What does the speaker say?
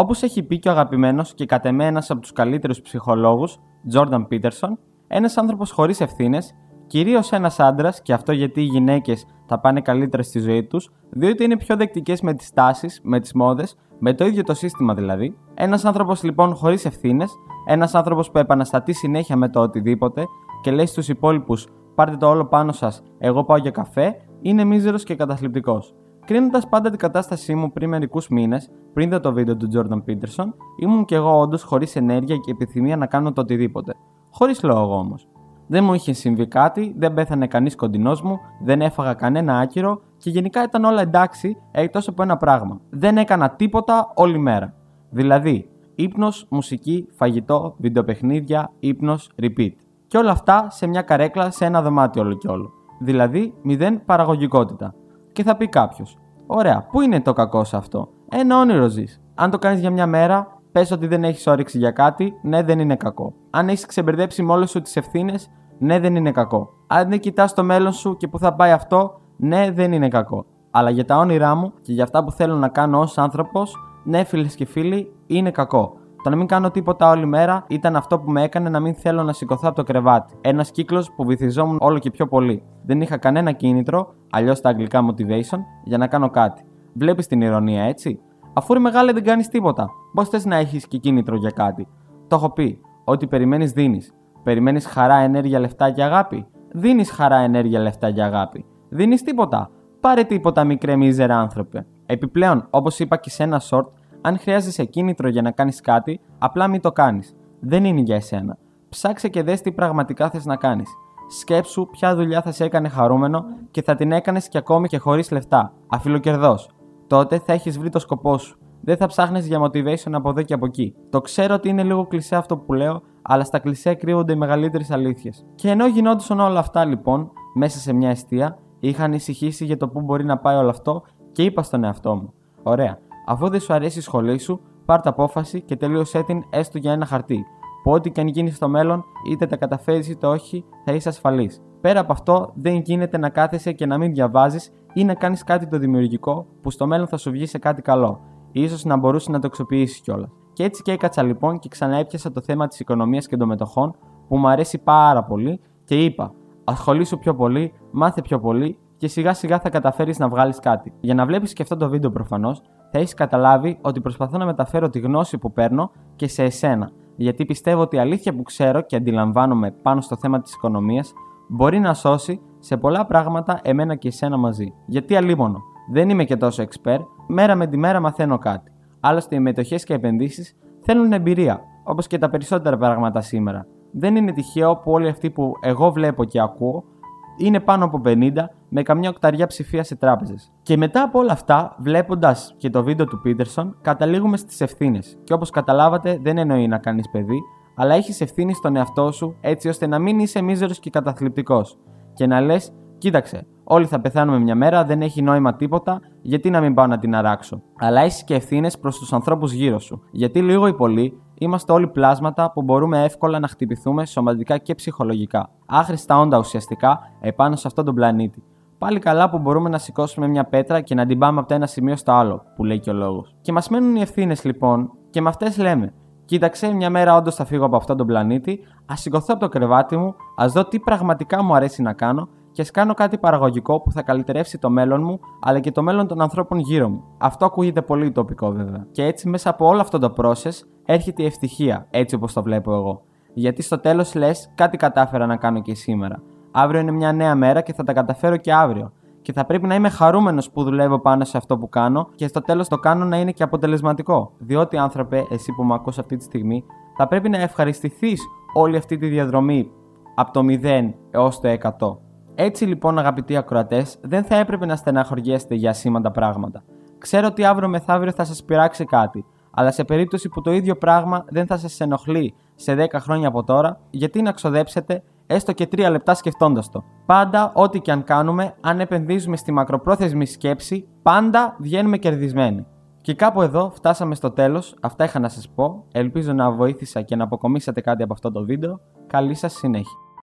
Όπως έχει πει και ο αγαπημένος και κατ' εμέ ένας από τους καλύτερους ψυχολόγους, Jordan Peterson, ένας άνθρωπος χωρίς ευθύνες, κυρίως ένας άντρας, και αυτό γιατί οι γυναίκες θα πάνε καλύτερα στη ζωή τους, διότι είναι πιο δεκτικές με τις τάσεις, με τις μόδες, με το ίδιο το σύστημα δηλαδή. Ένας άνθρωπος λοιπόν χωρίς ευθύνες, ένας άνθρωπος που επαναστατεί συνέχεια με το οτιδήποτε και λέει στους υπόλοιπους: Πάρτε το όλο πάνω σας, εγώ πάω για καφέ, είναι μίζερος και καταθλιπτικός. Κρίνοντας πάντα την κατάστασή μου πριν μερικούς μήνες, πριν δω το βίντεο του Jordan Peterson, ήμουν κι εγώ όντως χωρίς ενέργεια και επιθυμία να κάνω το οτιδήποτε. Χωρίς λόγο όμως. Δεν μου είχε συμβεί κάτι, δεν πέθανε κανείς κοντινός μου, δεν έφαγα κανένα άκυρο και γενικά ήταν όλα εντάξει εκτός από ένα πράγμα. Δεν έκανα τίποτα όλη μέρα. Δηλαδή, ύπνος, μουσική, φαγητό, βιντεοπαιχνίδια, ύπνος, repeat. Και όλα αυτά σε μια καρέκλα σε ένα δωμάτιο όλο και όλο. Δηλαδή, μηδέν παραγωγικότητα. Και θα πει κάποιος, Ωραία, πού είναι το κακό σε αυτό; Ένα όνειρο ζεις. Αν το κάνεις για μια μέρα, πες ότι δεν έχεις όρεξη για κάτι, ναι, δεν είναι κακό. Αν έχεις ξεμπερδέψει με όλες σου τις ευθύνες, ναι, δεν είναι κακό. Αν δεν κοιτάς το μέλλον σου και πού θα πάει αυτό, ναι, δεν είναι κακό. Αλλά για τα όνειρά μου και για αυτά που θέλω να κάνω ως άνθρωπος, ναι, φίλες και φίλοι, είναι κακό. Το να μην κάνω τίποτα όλη μέρα ήταν αυτό που με έκανε να μην θέλω να σηκωθώ από το κρεβάτι. Ένας κύκλος που βυθιζόμουν όλο και πιο πολύ. Δεν είχα κανένα κίνητρο, αλλιώς τα αγγλικά motivation, για να κάνω κάτι. Βλέπεις την ηρωνία, έτσι; Αφού ρε μεγάλε δεν κάνεις τίποτα, πώς θες να έχεις και κίνητρο για κάτι; Το έχω πει. Ό,τι περιμένεις, δίνεις. Περιμένεις χαρά, ενέργεια, λεφτά και αγάπη; Δίνεις χαρά, ενέργεια, λεφτά και αγάπη. Δίνεις τίποτα; Πάρε τίποτα, μικρέ μίζερα άνθρωπε. Επιπλέον, όπως είπα και σε ένα short, αν χρειάζεσαι κίνητρο για να κάνεις κάτι, απλά μην το κάνεις. Δεν είναι για εσένα. Ψάξε και δες τι πραγματικά θες να κάνεις. Σκέψου ποια δουλειά θα σε έκανε χαρούμενο και θα την έκανες και ακόμη και χωρίς λεφτά. Αφιλοκερδός. Τότε θα έχεις βρει το σκοπό σου. Δεν θα ψάχνεις για motivation από εδώ και από εκεί. Το ξέρω ότι είναι λίγο κλεισέ αυτό που λέω, αλλά στα κλεισέ κρύβονται οι μεγαλύτερες αλήθειες. Και ενώ γινόντουσαν όλα αυτά λοιπόν, μέσα σε μια αιστεία, είχα ανησυχήσει για το πού μπορεί να πάει όλο αυτό και είπα στον εαυτό μου: Ωραία, Αφού δεν σου αρέσει η σχολή σου, πάρ' τα απόφαση και τελείωσέ την έστω για ένα χαρτί. Που ό,τι και αν γίνει στο μέλλον, είτε τα καταφέρεις είτε όχι, θα είσαι ασφαλής. Πέρα από αυτό, δεν γίνεται να κάθεσαι και να μην διαβάζεις ή να κάνεις κάτι το δημιουργικό που στο μέλλον θα σου βγει σε κάτι καλό. σω να μπορούσε να το αξιοποιήσεις κιόλας. Και έτσι και έκατσα λοιπόν και ξαναέπιασα το θέμα της οικονομίας και των μετοχών που μου αρέσει πάρα πολύ και είπα: Ασχολήσου πιο πολύ, μάθε πιο πολύ και σιγά σιγά θα καταφέρεις να βγάλεις κάτι. Για να βλέπεις και αυτό το βίντεο προφανώς, θα έχεις καταλάβει ότι προσπαθώ να μεταφέρω τη γνώση που παίρνω και σε εσένα. Γιατί πιστεύω ότι η αλήθεια που ξέρω και αντιλαμβάνομαι πάνω στο θέμα της οικονομίας μπορεί να σώσει σε πολλά πράγματα εμένα και εσένα μαζί. Γιατί αλίμονο, δεν είμαι και τόσο expert, μέρα με τη μέρα μαθαίνω κάτι. Άλλωστε, οι μετοχές και επενδύσεις θέλουν εμπειρία, όπως και τα περισσότερα πράγματα σήμερα. Δεν είναι τυχαίο που όλοι αυτοί που εγώ βλέπω και ακούω είναι πάνω από 50 με καμιά οκταριά ψηφία σε τράπεζες. Και μετά από όλα αυτά, βλέποντας και το βίντεο του Πίτερσον, καταλήγουμε στις ευθύνες. Και όπως καταλάβατε, δεν εννοεί να κάνεις παιδί, αλλά έχεις ευθύνη στον εαυτό σου έτσι ώστε να μην είσαι μίζερος και καταθλιπτικός. Και να λες, κοίταξε, όλοι θα πεθάνουμε μια μέρα, δεν έχει νόημα τίποτα, γιατί να μην πάω να την αράξω. Αλλά έχεις και ευθύνες προς τους ανθρώπους γύρω σου. Γιατί λίγο ή πολύ είμαστε όλοι πλάσματα που μπορούμε εύκολα να χτυπηθούμε σωματικά και ψυχολογικά. Άχρηστα όντα ουσιαστικά επάνω σε αυτόν τον πλανήτη. Πάλι καλά που μπορούμε να σηκώσουμε μια πέτρα και να την πάμε από το ένα σημείο στο άλλο, που λέει και ο λόγος. Και μας μένουν οι ευθύνες λοιπόν, και με αυτές λέμε: Κοίταξε, μια μέρα όντως θα φύγω από αυτόν τον πλανήτη, ας σηκωθώ από το κρεβάτι μου, ας δω τι πραγματικά μου αρέσει να κάνω και ας κάνω κάτι παραγωγικό που θα καλυτερεύσει το μέλλον μου, αλλά και το μέλλον των ανθρώπων γύρω μου. Αυτό ακούγεται πολύ τοπικό βέβαια. Και έτσι μέσα από όλο αυτό το process έρχεται η ευτυχία, έτσι όπως το βλέπω εγώ. Γιατί στο τέλος λες, κάτι κατάφερα να κάνω και σήμερα. Αύριο είναι μια νέα μέρα και θα τα καταφέρω και αύριο. Και θα πρέπει να είμαι χαρούμενος που δουλεύω πάνω σε αυτό που κάνω και στο τέλος το κάνω να είναι και αποτελεσματικό. Διότι, άνθρωπε, εσύ που με ακούς αυτή τη στιγμή, θα πρέπει να ευχαριστηθείς όλη αυτή τη διαδρομή από το 0 έως το 100. Έτσι λοιπόν, αγαπητοί ακροατές, δεν θα έπρεπε να στεναχωριέστε για σήμαντα πράγματα. Ξέρω ότι αύριο μεθαύριο θα σας πειράξει κάτι, αλλά σε περίπτωση που το ίδιο πράγμα δεν θα σας ενοχλεί σε 10 χρόνια από τώρα, γιατί να ξοδέψετε έστω και 3 λεπτά σκεφτώντας το. Πάντα, ό,τι και αν κάνουμε, αν επενδύσουμε στη μακροπρόθεσμη σκέψη, πάντα βγαίνουμε κερδισμένοι. Και κάπου εδώ φτάσαμε στο τέλος, αυτά είχα να σας πω, ελπίζω να βοήθησα και να αποκομίσατε κάτι από αυτό το βίντεο, καλή σας συνέχεια.